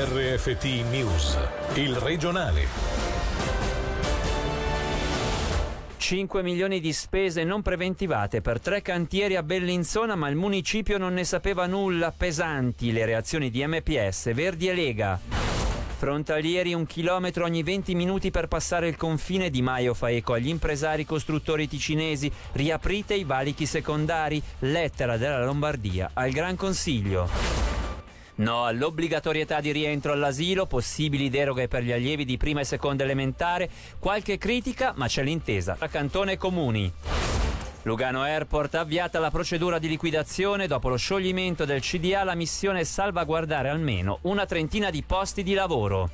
RFT News, il regionale. 5 milioni di spese non preventivate per tre cantieri a Bellinzona, ma il municipio non ne sapeva nulla. Pesanti le reazioni di MPS, Verdi e Lega. Frontalieri un chilometro ogni 20 minuti per passare il confine Di Maio fa eco agli impresari costruttori ticinesi. Riaprite i valichi secondari. Lettera della Lombardia al Gran Consiglio. No all'obbligatorietà di rientro all'asilo, possibili deroghe per gli allievi di prima e seconda elementare, qualche critica, ma c'è l'intesa tra cantone e comuni. Lugano Airport ha avviata la procedura di liquidazione dopo lo scioglimento del CDA, la missione è salvaguardare almeno una trentina di posti di lavoro.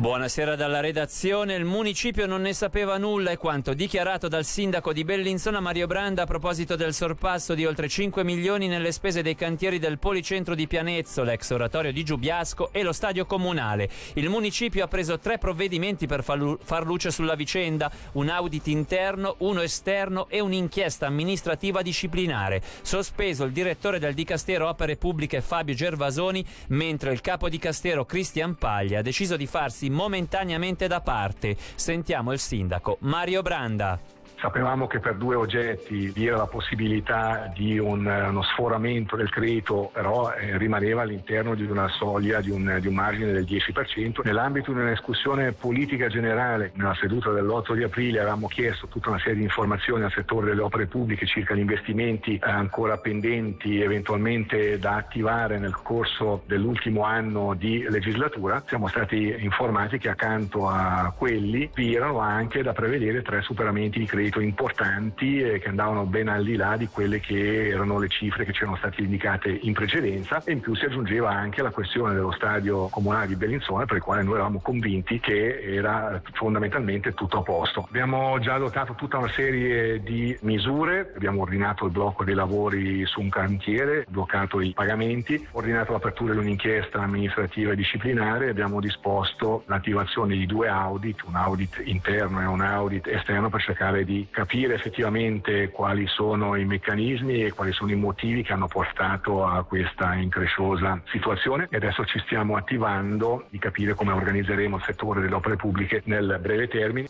Buonasera dalla redazione. Il municipio non ne sapeva nulla e quanto dichiarato dal sindaco di Bellinzona Mario Branda a proposito del sorpasso di oltre 5 milioni nelle spese dei cantieri del Policentro di Pianezzo, l'ex oratorio di Giubiasco e lo stadio comunale. Il municipio ha preso tre provvedimenti per far luce sulla vicenda, un audit interno, uno esterno e un'inchiesta amministrativa disciplinare. Sospeso il direttore del Dicastero Opere Pubbliche Fabio Gervasoni, mentre il capo di Castero Cristian Paglia ha deciso di farsi momentaneamente da parte. Sentiamo il sindaco Mario Branda. Sapevamo che per due oggetti vi era la possibilità di un, uno sforamento del credito, però eh, rimaneva all'interno di una soglia, di un, di un, margine del 10%. Nell'ambito di una politica generale, nella seduta dell'8 di aprile avevamo chiesto tutta una serie di informazioni al settore delle opere pubbliche circa gli investimenti eh, ancora pendenti, eventualmente da attivare nel corso dell'ultimo anno di legislatura. Siamo stati informati che accanto a quelli vi erano anche da prevedere tre superamenti di credito credito importanti eh, che andavano ben al di là di quelle che erano le cifre che ci erano state indicate in precedenza. E in più si aggiungeva anche la questione dello stadio comunale di Bellinzona per il quale noi eravamo convinti che era fondamentalmente tutto a posto. Abbiamo già adottato tutta una serie di misure, abbiamo ordinato il blocco dei lavori su un cantiere, bloccato i pagamenti, ordinato l'apertura di un'inchiesta amministrativa e disciplinare, abbiamo disposto l'attivazione di due audit, un audit interno e un audit esterno per cercare di capire effettivamente quali sono i meccanismi e quali sono i motivi che hanno portato a questa incresciosa situazione e adesso ci stiamo attivando di capire come organizzeremo il settore delle opere pubbliche nel breve termine.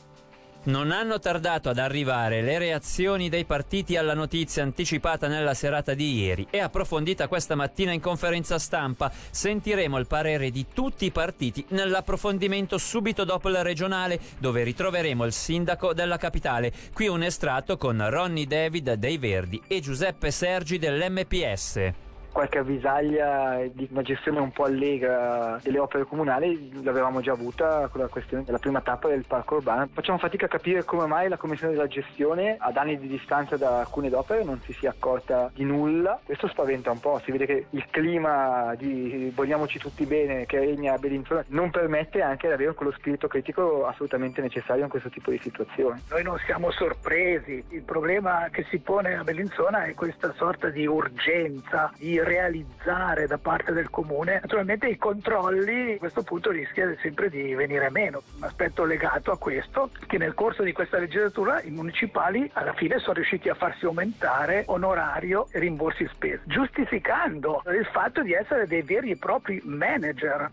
Non hanno tardato ad arrivare le reazioni dei partiti alla notizia anticipata nella serata di ieri e approfondita questa mattina in conferenza stampa. Sentiremo il parere di tutti i partiti nell'approfondimento subito dopo il regionale dove ritroveremo il sindaco della capitale. Qui un estratto con Ronny David dei Verdi e Giuseppe Sergi dell'MPS qualche avvisaglia di una gestione un po' allegra delle opere comunali l'avevamo già avuta con la questione della prima tappa del parco urbano. Facciamo fatica a capire come mai la commissione della gestione ad anni di distanza da alcune opere non si sia accorta di nulla. Questo spaventa un po', si vede che il clima di vogliamoci tutti bene che regna a Bellinzona non permette anche di avere quello spirito critico assolutamente necessario in questo tipo di situazioni. Noi non siamo sorpresi, il problema che si pone a Bellinzona è questa sorta di urgenza, di realizzare da parte del comune, naturalmente i controlli a questo punto rischia sempre di venire meno. Un aspetto legato a questo che nel corso di questa legislatura i municipali alla fine sono riusciti a farsi aumentare onorario e rimborsi spese, giustificando il fatto di essere dei veri e propri manager.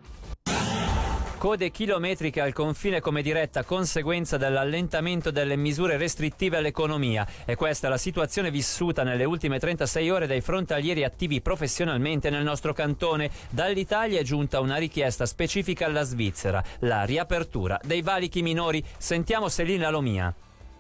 Code chilometriche al confine come diretta conseguenza dell'allentamento delle misure restrittive all'economia. E questa è la situazione vissuta nelle ultime 36 ore dai frontalieri attivi professionalmente nel nostro cantone. Dall'Italia è giunta una richiesta specifica alla Svizzera, la riapertura dei valichi minori. Sentiamo Selina Lomia.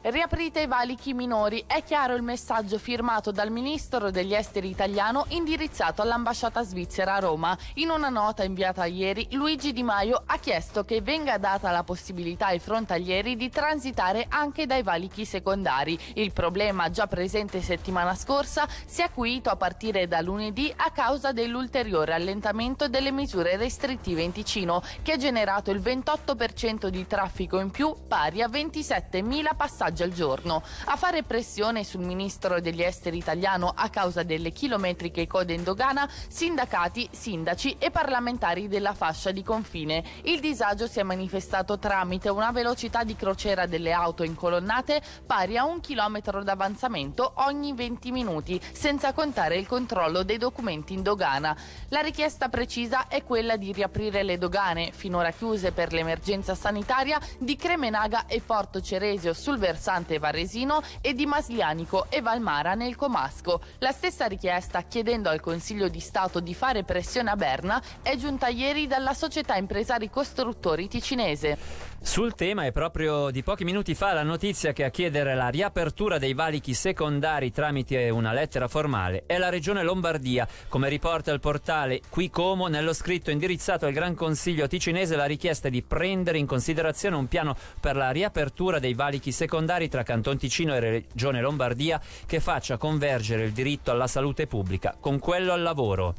Riaprite i valichi minori, è chiaro il messaggio firmato dal ministro degli esteri italiano indirizzato all'ambasciata svizzera a Roma. In una nota inviata ieri, Luigi Di Maio ha chiesto che venga data la possibilità ai frontalieri di transitare anche dai valichi secondari. Il problema già presente settimana scorsa si è acuito a partire da lunedì a causa dell'ulteriore allentamento delle misure restrittive in Ticino, che ha generato il 28% di traffico in più, pari a 27.000 passaggi messaggi al giorno. A fare pressione sul ministro degli esteri italiano a causa delle chilometriche code in dogana, sindacati, sindaci e parlamentari della fascia di confine. Il disagio si è manifestato tramite una velocità di crociera delle auto incolonnate pari a un chilometro d'avanzamento ogni 20 minuti, senza contare il controllo dei documenti in dogana. La richiesta precisa è quella di riaprire le dogane, finora chiuse per l'emergenza sanitaria, di Cremenaga e Porto Ceresio sul versante varesino e di Maslianico e Valmara nel Comasco. La stessa richiesta, chiedendo al Consiglio di Stato di fare pressione a Berna, è giunta ieri dalla società impresari costruttori ticinese. Sul tema è proprio di pochi minuti fa la notizia che a chiedere la riapertura dei valichi secondari tramite una lettera formale è la regione Lombardia, come riporta il portale Qui Como nello scritto indirizzato al Gran Consiglio ticinese la richiesta di prendere in considerazione un piano per la riapertura dei valichi secondari tra Canton Ticino e regione Lombardia che faccia convergere il diritto alla salute pubblica con quello al lavoro.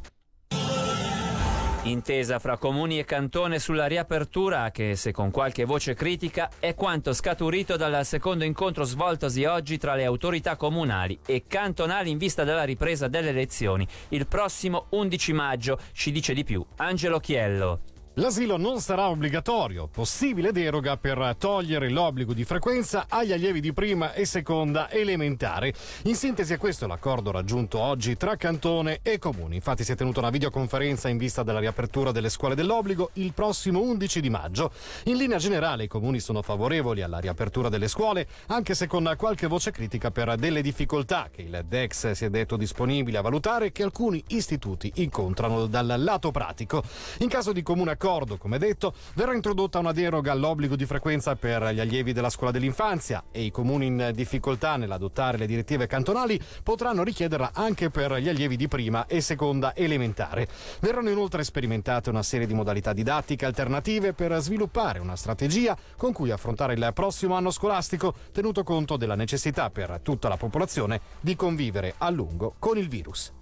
Intesa fra comuni e cantone sulla riapertura, che se con qualche voce critica, è quanto scaturito dal secondo incontro svoltosi oggi tra le autorità comunali e cantonali in vista della ripresa delle elezioni il prossimo 11 maggio, ci dice di più Angelo Chiello. L'asilo non sarà obbligatorio, possibile deroga per togliere l'obbligo di frequenza agli allievi di prima e seconda elementare. In sintesi è questo l'accordo raggiunto oggi tra Cantone e Comuni. Infatti si è tenuta una videoconferenza in vista della riapertura delle scuole dell'obbligo il prossimo 11 di maggio. In linea generale i comuni sono favorevoli alla riapertura delle scuole, anche se con qualche voce critica per delle difficoltà che il DEX si è detto disponibile a valutare che alcuni istituti incontrano dal lato pratico. In caso di comune accordo accordo, come detto, verrà introdotta una deroga all'obbligo di frequenza per gli allievi della scuola dell'infanzia e i comuni in difficoltà nell'adottare le direttive cantonali potranno richiederla anche per gli allievi di prima e seconda elementare. Verranno inoltre sperimentate una serie di modalità didattiche alternative per sviluppare una strategia con cui affrontare il prossimo anno scolastico, tenuto conto della necessità per tutta la popolazione di convivere a lungo con il virus.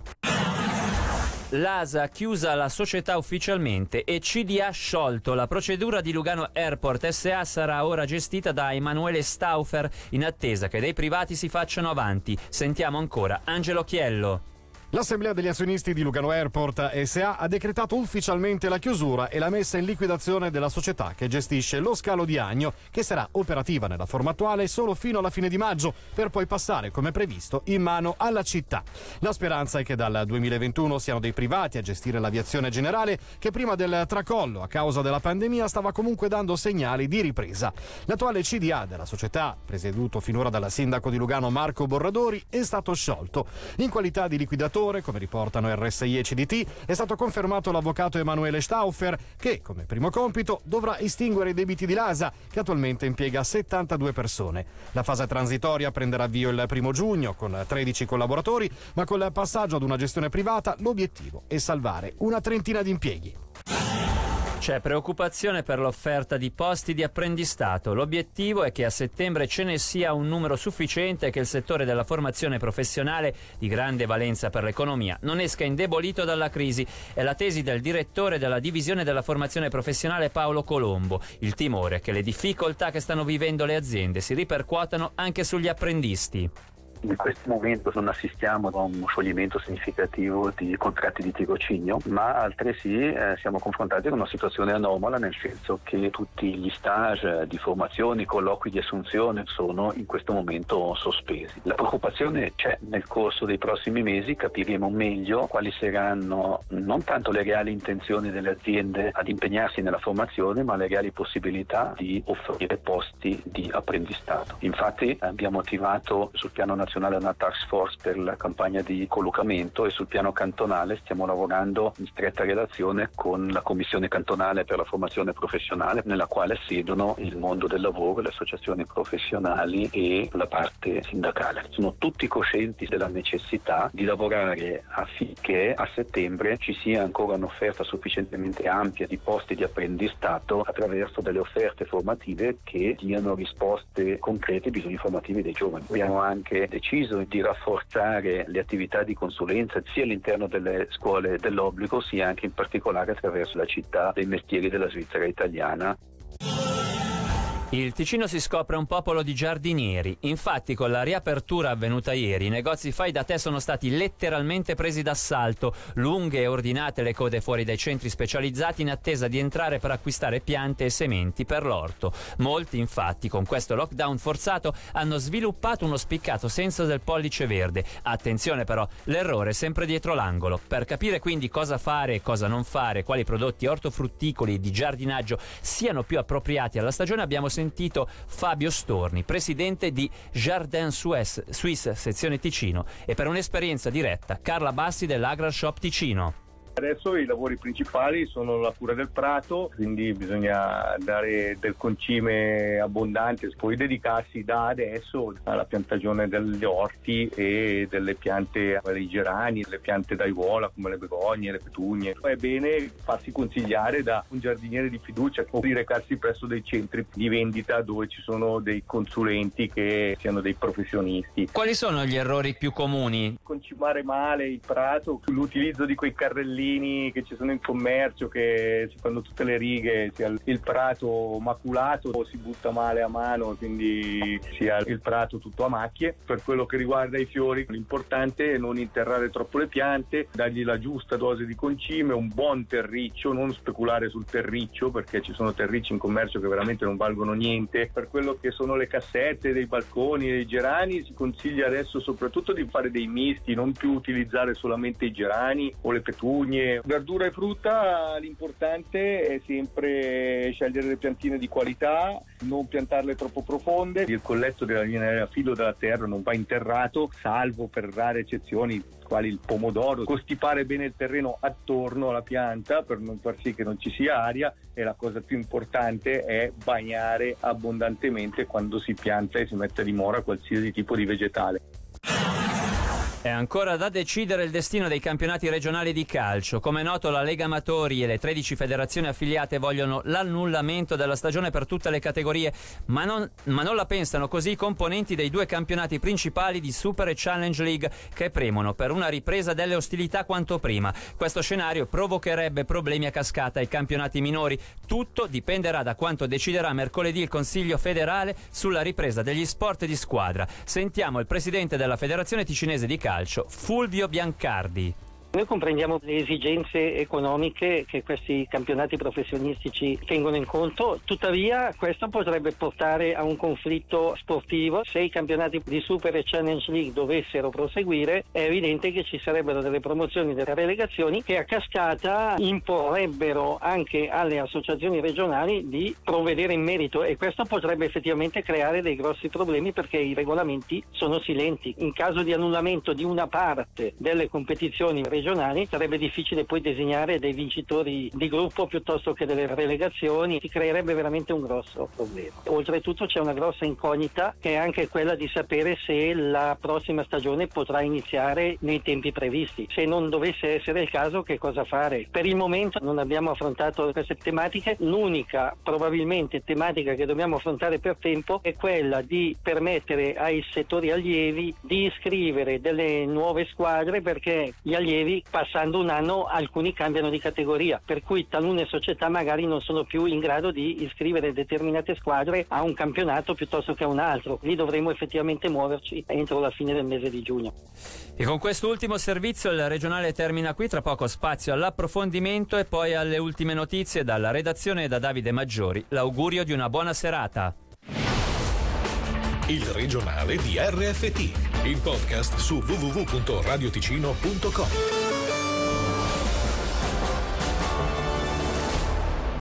L'ASA chiusa la società ufficialmente e CDA sciolto. La procedura di Lugano Airport SA sarà ora gestita da Emanuele Stauffer in attesa che dei privati si facciano avanti. Sentiamo ancora Angelo Chiello. L'Assemblea degli azionisti di Lugano Airport SA ha decretato ufficialmente la chiusura e la messa in liquidazione della società che gestisce lo scalo di Agno, che sarà operativa nella forma attuale solo fino alla fine di maggio, per poi passare, come previsto, in mano alla città. La speranza è che dal 2021 siano dei privati a gestire l'aviazione generale, che prima del tracollo a causa della pandemia stava comunque dando segnali di ripresa. L'attuale CDA della società, presieduto finora dal sindaco di Lugano Marco Borradori, è stato sciolto. In qualità di liquidatore come riportano RSI e CDT, è stato confermato l'avvocato Emanuele Stauffer che, come primo compito, dovrà estinguere i debiti di Lasa, che attualmente impiega 72 persone. La fase transitoria prenderà avvio il primo giugno con 13 collaboratori, ma col passaggio ad una gestione privata l'obiettivo è salvare una trentina di impieghi. C'è preoccupazione per l'offerta di posti di apprendistato. L'obiettivo è che a settembre ce ne sia un numero sufficiente e che il settore della formazione professionale di grande valenza per l'economia non esca indebolito dalla crisi. È la tesi del direttore della divisione della formazione professionale Paolo Colombo. Il timore è che le difficoltà che stanno vivendo le aziende si ripercuotano anche sugli apprendisti in questo momento non assistiamo a uno scioglimento significativo di contratti di tirocinio, ma altresì eh, siamo confrontati con una situazione anomala nel senso che tutti gli stage di formazione, i colloqui di assunzione sono in questo momento sospesi. La preoccupazione c'è nel corso dei prossimi mesi, capiremo meglio quali saranno non tanto le reali intenzioni delle aziende ad impegnarsi nella formazione, ma le reali possibilità di offrire posti di apprendistato. Infatti abbiamo attivato sul piano nazionale nazionale una task force per la campagna di collocamento e sul piano cantonale stiamo lavorando in stretta relazione con la commissione cantonale per la formazione professionale nella quale siedono il mondo del lavoro, le associazioni professionali e la parte sindacale. Sono tutti coscienti della necessità di lavorare affinché a settembre ci sia ancora un'offerta sufficientemente ampia di posti di apprendistato attraverso delle offerte formative che diano risposte concrete ai bisogni formativi dei giovani. Abbiamo anche deciso di rafforzare le attività di consulenza sia all'interno delle scuole dell'obbligo sia anche in particolare attraverso la città dei mestieri della Svizzera italiana Il Ticino si scopre un popolo di giardinieri. Infatti, con la riapertura avvenuta ieri, i negozi fai da te sono stati letteralmente presi d'assalto. Lunghe e ordinate le code fuori dai centri specializzati in attesa di entrare per acquistare piante e sementi per l'orto. Molti, infatti, con questo lockdown forzato, hanno sviluppato uno spiccato senso del pollice verde. Attenzione però, l'errore è sempre dietro l'angolo. Per capire quindi cosa fare e cosa non fare, quali prodotti ortofrutticoli e di giardinaggio siano più appropriati alla stagione, abbiamo sentito sentito Fabio Storni, presidente di Jardin Suisse, sezione Ticino, e per un'esperienza diretta Carla Bassi dell'Agrar Shop Ticino. Adesso i lavori principali sono la cura del prato, quindi bisogna dare del concime abbondante, poi dedicarsi da adesso alla piantagione degli orti e delle piante dei gerani, le piante d'aiuola come le begogne, le petugne. È bene farsi consigliare da un giardiniere di fiducia o recarsi presso dei centri di vendita dove ci sono dei consulenti che siano dei professionisti. Quali sono gli errori più comuni? Concimare male il prato, l'utilizzo di quei carrellini pannellini che ci sono in commercio che si fanno tutte le righe, sia il prato maculato o si butta male a mano, quindi sia il prato tutto a macchie. Per quello che riguarda i fiori, l'importante è non interrare troppo le piante, dargli la giusta dose di concime, un buon terriccio, non speculare sul terriccio perché ci sono terricci in commercio che veramente non valgono niente. Per quello che sono le cassette dei balconi, dei gerani, si consiglia adesso soprattutto di fare dei misti, non più utilizzare solamente i gerani o le petugne piantine. Verdura e frutta l'importante è sempre scegliere le piantine di qualità, non piantarle troppo profonde. Il colletto della linea filo della terra non va interrato, salvo per rare eccezioni quali il pomodoro, costipare bene il terreno attorno alla pianta per non far sì che non ci sia aria e la cosa più importante è bagnare abbondantemente quando si pianta e si mette a dimora qualsiasi tipo di vegetale. È ancora da decidere il destino dei campionati regionali di calcio. Come è noto, la Lega Amatori e le 13 federazioni affiliate vogliono l'annullamento della stagione per tutte le categorie, ma non, ma non, la pensano così i componenti dei due campionati principali di Super e Challenge League che premono per una ripresa delle ostilità quanto prima. Questo scenario provocherebbe problemi a cascata ai campionati minori. Tutto dipenderà da quanto deciderà mercoledì il Consiglio federale sulla ripresa degli sport di squadra. Sentiamo il presidente della Federazione Ticinese di Calcio calcio, Fulvio Biancardi. Noi comprendiamo le esigenze economiche che questi campionati professionistici tengono in conto, tuttavia questo potrebbe portare a un conflitto sportivo. Se i campionati di Super e Challenge League dovessero proseguire, è evidente che ci sarebbero delle promozioni, delle relegazioni che a cascata imporrebbero anche alle associazioni regionali di provvedere in merito e questo potrebbe effettivamente creare dei grossi problemi perché i regolamenti sono silenti. In caso di annullamento di una parte delle competizioni regionali, regionali sarebbe difficile poi disegnare dei vincitori di gruppo piuttosto che delle relegazioni, si creerebbe veramente un grosso problema. Oltretutto c'è una grossa incognita che è anche quella di sapere se la prossima stagione potrà iniziare nei tempi previsti. Se non dovesse essere il caso che cosa fare? Per il momento non abbiamo affrontato queste tematiche, l'unica probabilmente tematica che dobbiamo affrontare per tempo è quella di permettere ai settori allievi di iscrivere delle nuove squadre perché gli allievi passando un anno alcuni cambiano di categoria, per cui talune società magari non sono più in grado di iscrivere determinate squadre a un campionato piuttosto che a un altro. Lì dovremo effettivamente muoverci entro la fine del mese di giugno. E con quest'ultimo servizio il regionale termina qui, tra poco spazio all'approfondimento e poi alle ultime notizie dalla redazione e da Davide Maggiori. L'augurio di una buona serata. Il regionale di RFT, il podcast su www.radioticino.com.